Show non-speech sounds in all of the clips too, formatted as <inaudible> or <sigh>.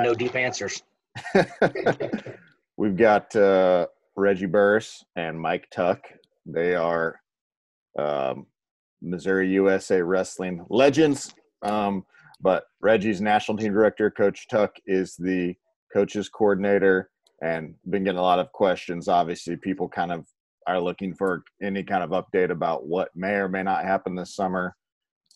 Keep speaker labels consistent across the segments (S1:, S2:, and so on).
S1: no deep answers. <laughs>
S2: We've got uh, Reggie Burris and Mike Tuck. They are um, Missouri USA wrestling legends. Um, but Reggie's national team director, Coach Tuck, is the coaches coordinator and been getting a lot of questions. Obviously, people kind of are looking for any kind of update about what may or may not happen this summer.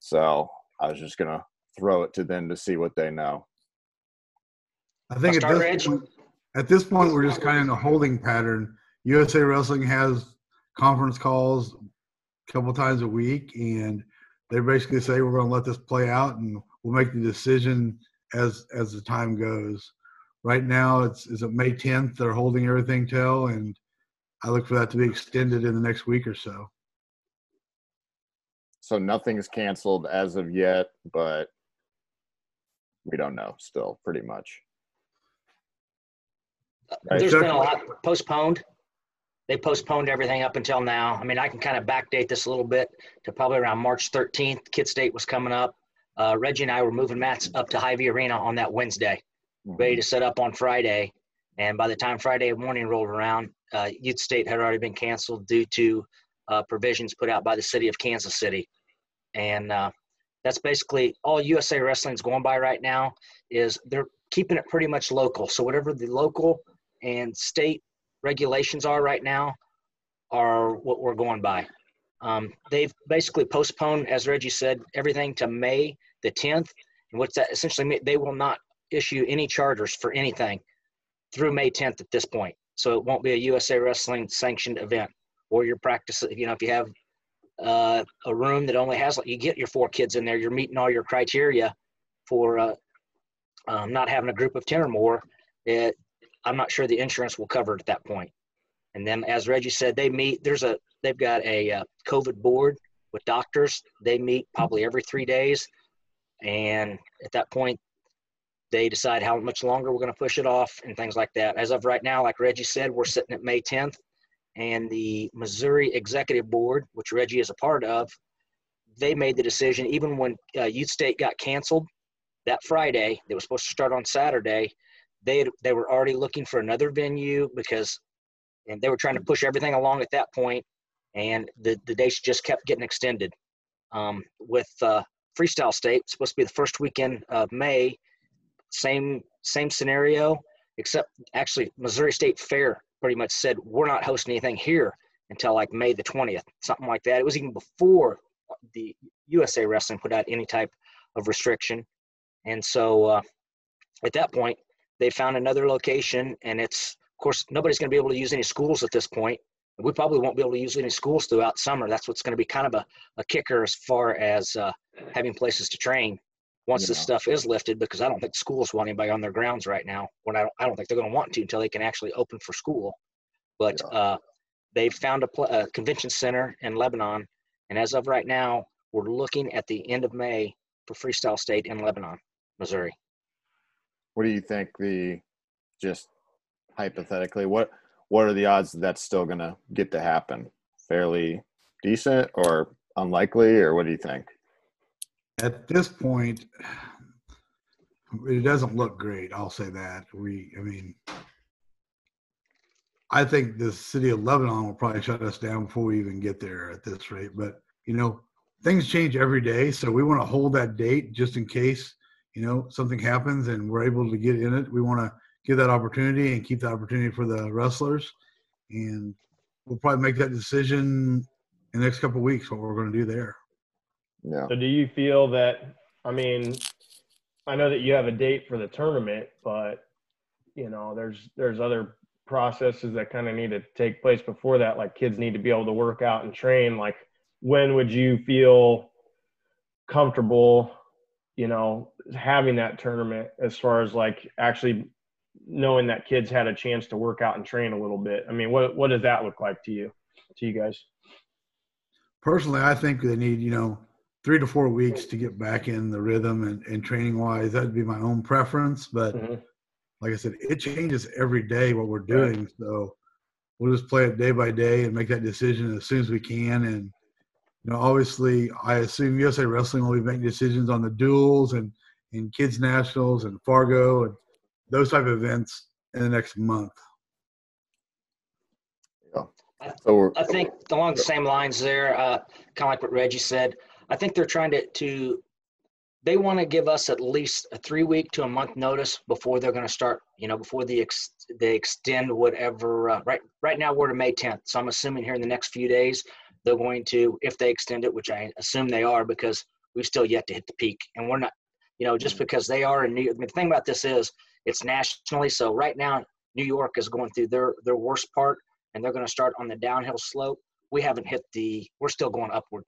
S2: So I was just going to throw it to them to see what they know.
S3: I think at this, point, at this point, we're just kind of in a holding pattern. USA Wrestling has conference calls a couple times a week, and they basically say we're going to let this play out, and we'll make the decision as as the time goes. Right now, it's is it May 10th? They're holding everything till, and I look for that to be extended in the next week or so.
S2: So nothing's canceled as of yet, but we don't know still, pretty much.
S1: Right. There's been a lot postponed. They postponed everything up until now. I mean, I can kind of backdate this a little bit to probably around March 13th. Kid State was coming up. Uh, Reggie and I were moving mats up to Hy-Vee Arena on that Wednesday, mm-hmm. ready to set up on Friday. And by the time Friday morning rolled around, uh, Youth State had already been canceled due to uh, provisions put out by the city of Kansas City. And uh, that's basically all USA Wrestling's going by right now is they're keeping it pretty much local. So whatever the local and state regulations are right now are what we're going by. Um, they've basically postponed, as Reggie said, everything to May the 10th. And what's that essentially mean? They will not issue any charters for anything through May 10th at this point. So it won't be a USA Wrestling sanctioned event. Or your practice, you know, if you have uh, a room that only has, like, you get your four kids in there, you're meeting all your criteria for uh, um, not having a group of 10 or more. It, I'm not sure the insurance will cover it at that point. And then, as Reggie said, they meet. There's a they've got a uh, COVID board with doctors. They meet probably every three days, and at that point, they decide how much longer we're going to push it off and things like that. As of right now, like Reggie said, we're sitting at May 10th, and the Missouri Executive Board, which Reggie is a part of, they made the decision even when uh, Youth State got canceled that Friday. They were supposed to start on Saturday they they were already looking for another venue because and they were trying to push everything along at that point and the, the dates just kept getting extended. Um, with uh, freestyle state supposed to be the first weekend of may same same scenario except actually missouri state fair pretty much said we're not hosting anything here until like may the 20th something like that. It was even before the usa wrestling put out any type of restriction. And so uh, at that point they found another location and it's of course nobody's going to be able to use any schools at this point we probably won't be able to use any schools throughout summer that's what's going to be kind of a, a kicker as far as uh, having places to train once yeah. this stuff is lifted because i don't think schools want anybody on their grounds right now when i don't, I don't think they're going to want to until they can actually open for school but yeah. uh, they found a, pl- a convention center in lebanon and as of right now we're looking at the end of may for freestyle state in lebanon missouri
S2: what do you think the just hypothetically what what are the odds that that's still going to get to happen? Fairly decent or unlikely or what do you think?
S3: At this point it doesn't look great i'll say that. We i mean i think the city of lebanon will probably shut us down before we even get there at this rate but you know things change every day so we want to hold that date just in case you know something happens and we're able to get in it we want to give that opportunity and keep that opportunity for the wrestlers. And we'll probably make that decision in the next couple of weeks what we're going to do there.
S4: Yeah. So do you feel that i mean i know that you have a date for the tournament but you know there's there's other processes that kind of need to take place before that like kids need to be able to work out and train. Like when would you feel comfortable you know, having that tournament as far as like actually knowing that kids had a chance to work out and train a little bit. I mean, what what does that look like to you, to you guys?
S3: Personally, I think they need you know three to four weeks to get back in the rhythm and, and training wise. That'd be my own preference, but mm-hmm. like I said, it changes every day what we're doing. So we'll just play it day by day and make that decision as soon as we can and you know, obviously, I assume USA Wrestling will be making decisions on the duels and in kids nationals and Fargo and those type of events in the next month.
S1: Yeah. So I think along the same lines there, uh, kind of like what Reggie said, I think they're trying to, to they want to give us at least a three week to a month notice before they're going to start you know before the ex- they extend whatever uh, right right now we're to may 10th so i'm assuming here in the next few days they're going to if they extend it which i assume they are because we've still yet to hit the peak and we're not you know just mm. because they are in new york I mean, the thing about this is it's nationally so right now new york is going through their their worst part and they're going to start on the downhill slope we haven't hit the we're still going upward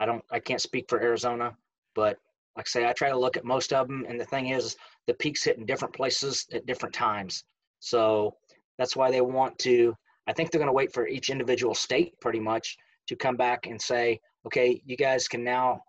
S1: i don't i can't speak for arizona but like I say, I try to look at most of them, and the thing is, the peaks hit in different places at different times. So that's why they want to. I think they're going to wait for each individual state pretty much to come back and say, okay, you guys can now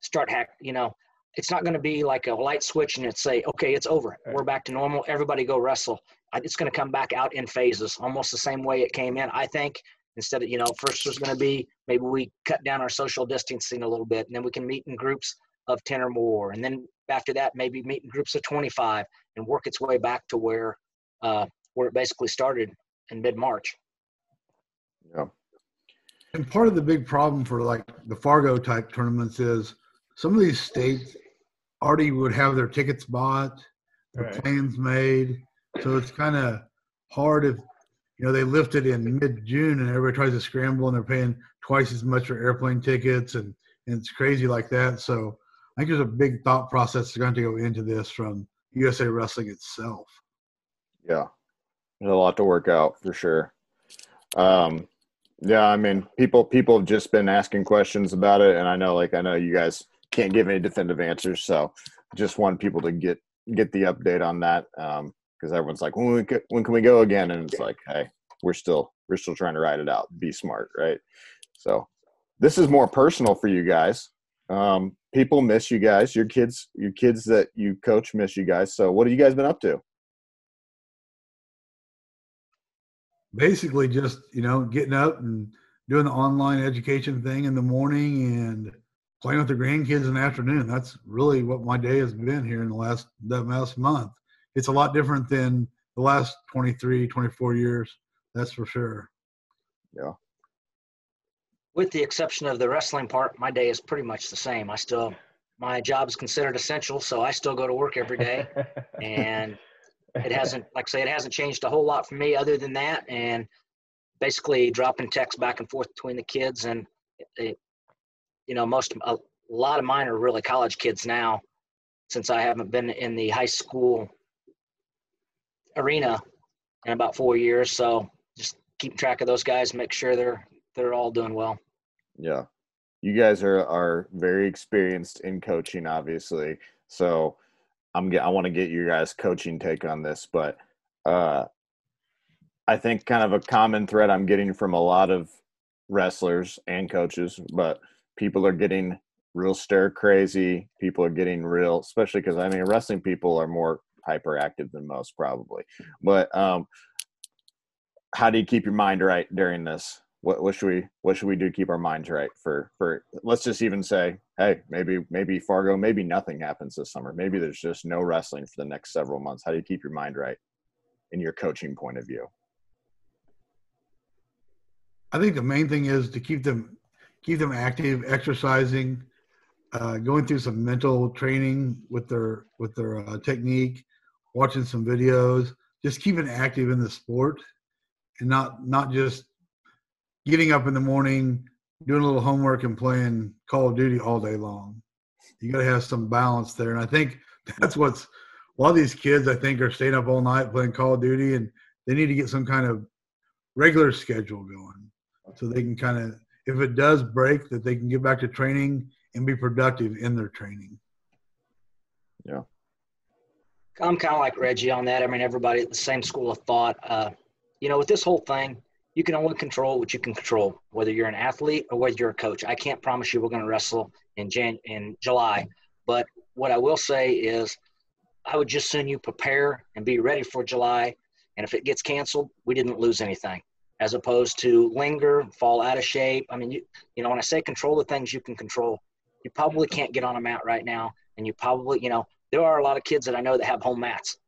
S1: start hack. You know, it's not going to be like a light switch and it's say, okay, it's over. We're back to normal. Everybody go wrestle. It's going to come back out in phases, almost the same way it came in. I think instead of you know, first there's going to be maybe we cut down our social distancing a little bit, and then we can meet in groups of 10 or more. And then after that, maybe meet in groups of 25 and work its way back to where, uh, where it basically started in mid March.
S3: Yeah. And part of the big problem for like the Fargo type tournaments is some of these states already would have their tickets bought, their right. plans made. So it's kind of hard if you know they lift it in mid June and everybody tries to scramble and they're paying twice as much for airplane tickets and, and it's crazy like that. So I think there's a big thought process that's going to go into this from USA Wrestling itself.
S2: Yeah, there's a lot to work out for sure. Um, yeah, I mean, people people have just been asking questions about it, and I know, like, I know you guys can't give any definitive answers, so just want people to get get the update on that because um, everyone's like, when, we, when can we go again? And it's like, hey, we're still we're still trying to ride it out. Be smart, right? So this is more personal for you guys. Um, people miss you guys. Your kids, your kids that you coach miss you guys. So what have you guys been up to?
S3: Basically, just you know, getting up and doing the online education thing in the morning and playing with the grandkids in the afternoon. That's really what my day has been here in the last that last month. It's a lot different than the last 23, 24 years. That's for sure.
S2: Yeah
S1: with the exception of the wrestling part, my day is pretty much the same. I still, my job is considered essential, so I still go to work every day, <laughs> and it hasn't, like I say, it hasn't changed a whole lot for me other than that, and basically dropping texts back and forth between the kids, and it, you know, most a lot of mine are really college kids now, since I haven't been in the high school arena in about four years. So just keep track of those guys, make sure they're they're all doing well.
S2: Yeah. You guys are are very experienced in coaching, obviously. So I'm I want to get your guys' coaching take on this, but uh, I think kind of a common thread I'm getting from a lot of wrestlers and coaches, but people are getting real stir crazy. People are getting real, especially because I mean, wrestling people are more hyperactive than most, probably. But um, how do you keep your mind right during this? What, what should we what should we do to keep our minds right for for let's just even say hey maybe maybe fargo maybe nothing happens this summer. Maybe there's just no wrestling for the next several months. How do you keep your mind right in your coaching point of view?
S3: I think the main thing is to keep them keep them active exercising uh, going through some mental training with their with their uh, technique watching some videos just keeping active in the sport and not not just getting up in the morning, doing a little homework, and playing Call of Duty all day long. You got to have some balance there, and I think <laughs> that's what's a lot of these kids. I think are staying up all night playing Call of Duty, and they need to get some kind of regular schedule going so they can kind of, if it does break, that they can get back to training and be productive in their training.
S2: Yeah.
S1: I'm kind of like Reggie on that. I mean, everybody at the same school of thought. Uh, you know, with this whole thing, you can only control what you can control, whether you're an athlete or whether you're a coach. I can't promise you we're going to wrestle in Jan in July, but what I will say is, I would just send you prepare and be ready for July. And if it gets canceled, we didn't lose anything, as opposed to linger, fall out of shape. I mean, you you know, when I say control the things you can control, you probably can't get on a mat right now, and you probably, you know, there are a lot of kids that I know that have home mats.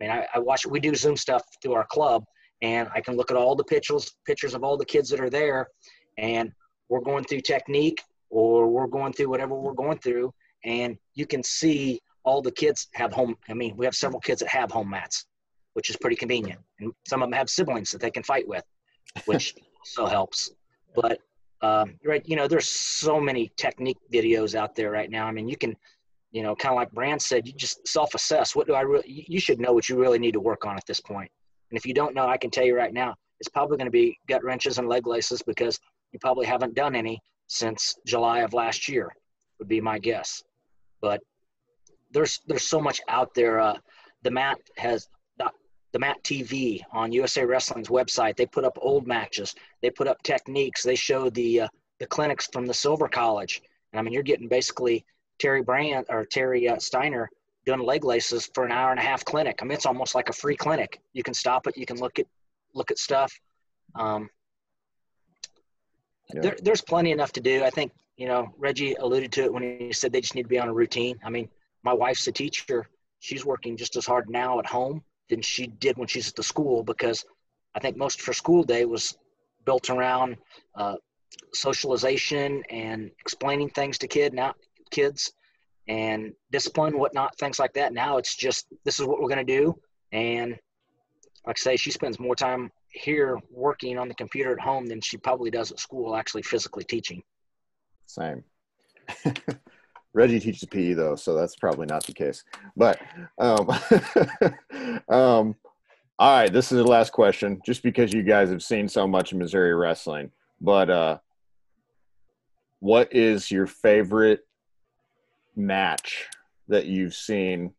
S1: I mean, I, I watch. We do Zoom stuff through our club, and I can look at all the pictures pictures of all the kids that are there, and we're going through technique or we're going through whatever we're going through, and you can see all the kids have home. I mean, we have several kids that have home mats, which is pretty convenient, and some of them have siblings that they can fight with, <laughs> which also helps. But um, right, you know, there's so many technique videos out there right now. I mean, you can, you know, kind of like Brand said, you just self-assess. What do I really? You should know what you really need to work on at this point. And if you don't know, I can tell you right now, it's probably going to be gut wrenches and leg laces because you probably haven't done any since July of last year. Would be my guess. But there's there's so much out there. Uh, the mat has the Mat TV on USA Wrestling's website. They put up old matches. They put up techniques. They show the uh, the clinics from the Silver College. And I mean, you're getting basically Terry Brand or Terry uh, Steiner doing leg laces for an hour and a half clinic. I mean, it's almost like a free clinic. You can stop it. You can look at look at stuff. Um, yeah. there, there's plenty enough to do. I think you know Reggie alluded to it when he said they just need to be on a routine. I mean, my wife's a teacher. She's working just as hard now at home than she did when she's at the school because I think most of her school day was built around uh, socialization and explaining things to kid now kids and discipline, whatnot, things like that. Now it's just this is what we're going to do, and like I say, she spends more time here working on the computer at home than she probably does at school, actually physically teaching.
S2: Same. <laughs> Reggie teaches PE though, so that's probably not the case. But um, <laughs> um, all right, this is the last question, just because you guys have seen so much Missouri wrestling. But uh, what is your favorite match that you've seen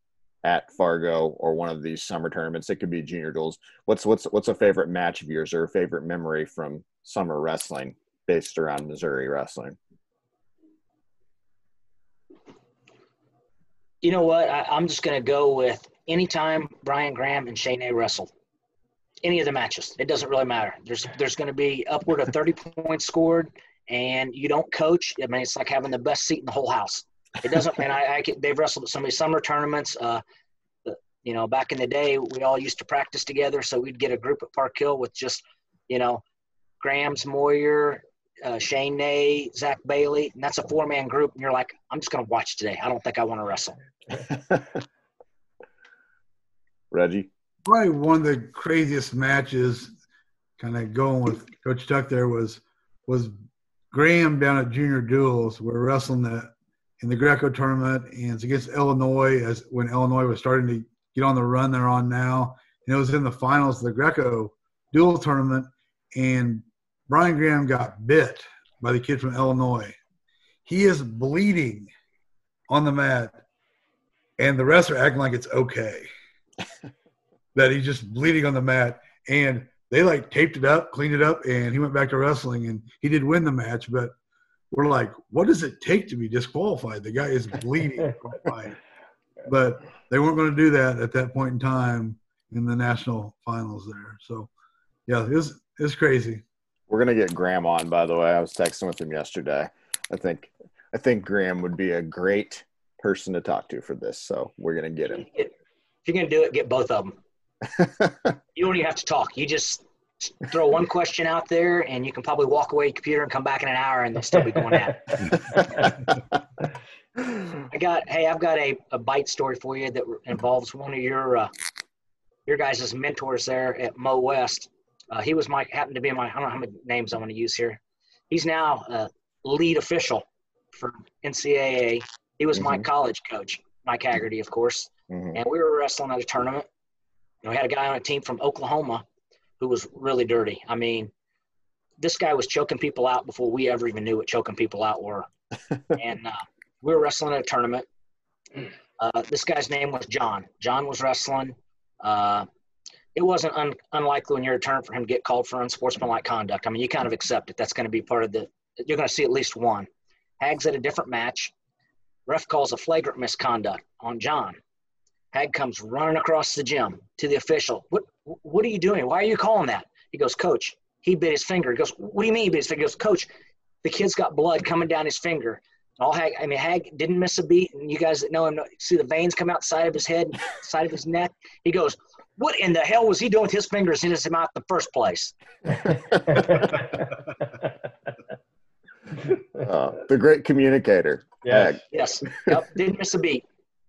S2: at Fargo or one of these summer tournaments? It could be junior duels. What's what's what's a favorite match of yours or a favorite memory from summer wrestling based around Missouri wrestling?
S1: you know what? I, am just going to go with anytime Brian Graham and Shane A wrestle. Any of the matches, it doesn't really matter. There's there's going to be upward of 30 points scored, and you don't coach. I mean, it's like having the best seat in the whole house. It doesn't. and I, I they've wrestled at so many summer tournaments. Uh, you know, back in the day, we all used to practice together, so we'd get a group at Park Hill with just, you know, Graham's Moyer, uh, Shane Nay, Zach Bailey, and that's a four man group. And you're like, I'm just going to watch today. I don't think I want to wrestle. <laughs>
S2: Reggie?
S3: Probably one of the craziest matches, kind of going with Coach Tuck there, was was Graham down at Junior Duels. We're wrestling the, in the Greco tournament, and it's against Illinois as when Illinois was starting to get on the run they're on now. And it was in the finals of the Greco dual tournament, and Brian Graham got bit by the kid from Illinois. He is bleeding on the mat, and the rest are acting like it's okay <laughs> that he's just bleeding on the mat. And they like taped it up, cleaned it up, and he went back to wrestling, and he did win the match. But we're like, what does it take to be disqualified? The guy is bleeding. <laughs> but they weren't going to do that at that point in time in the national finals there. So, yeah, it's it's crazy.
S2: We're gonna get Graham on, by the way. I was texting with him yesterday. I think I think Graham would be a great person to talk to for this. So we're gonna get him.
S1: If you're gonna do it, get both of them. <laughs> you don't even have to talk. You just throw one question out there, and you can probably walk away your computer and come back in an hour, and they'll still be going at. it. I got hey, I've got a, a bite story for you that involves one of your uh, your guys' mentors there at Mo West. Uh, he was my happened to be my I don't know how many names I want to use here. He's now a lead official for NCAA. He was mm-hmm. my college coach, Mike Haggerty, of course, mm-hmm. and we were wrestling at a tournament. And we had a guy on a team from Oklahoma who was really dirty. I mean, this guy was choking people out before we ever even knew what choking people out were. <laughs> and uh, we were wrestling at a tournament. Uh, this guy's name was John. John was wrestling. Uh, it wasn't un- unlikely when you're a turn for him to get called for unsportsmanlike conduct. I mean, you kind of accept it. That's going to be part of the. You're going to see at least one. Hag's at a different match. Ref calls a flagrant misconduct on John. Hag comes running across the gym to the official. What What are you doing? Why are you calling that? He goes, Coach. He bit his finger. He goes, What do you mean he bit his finger? He goes, Coach. The kid's got blood coming down his finger. All Hag, I mean, Hag didn't miss a beat. And you guys that know him see the veins come out side of his head, <laughs> side of his neck. He goes, "What in the hell was he doing with his fingers in his mouth in the first place?" <laughs>
S2: uh, the great communicator.
S4: Yes.
S1: Yes. Yep. Didn't miss a beat.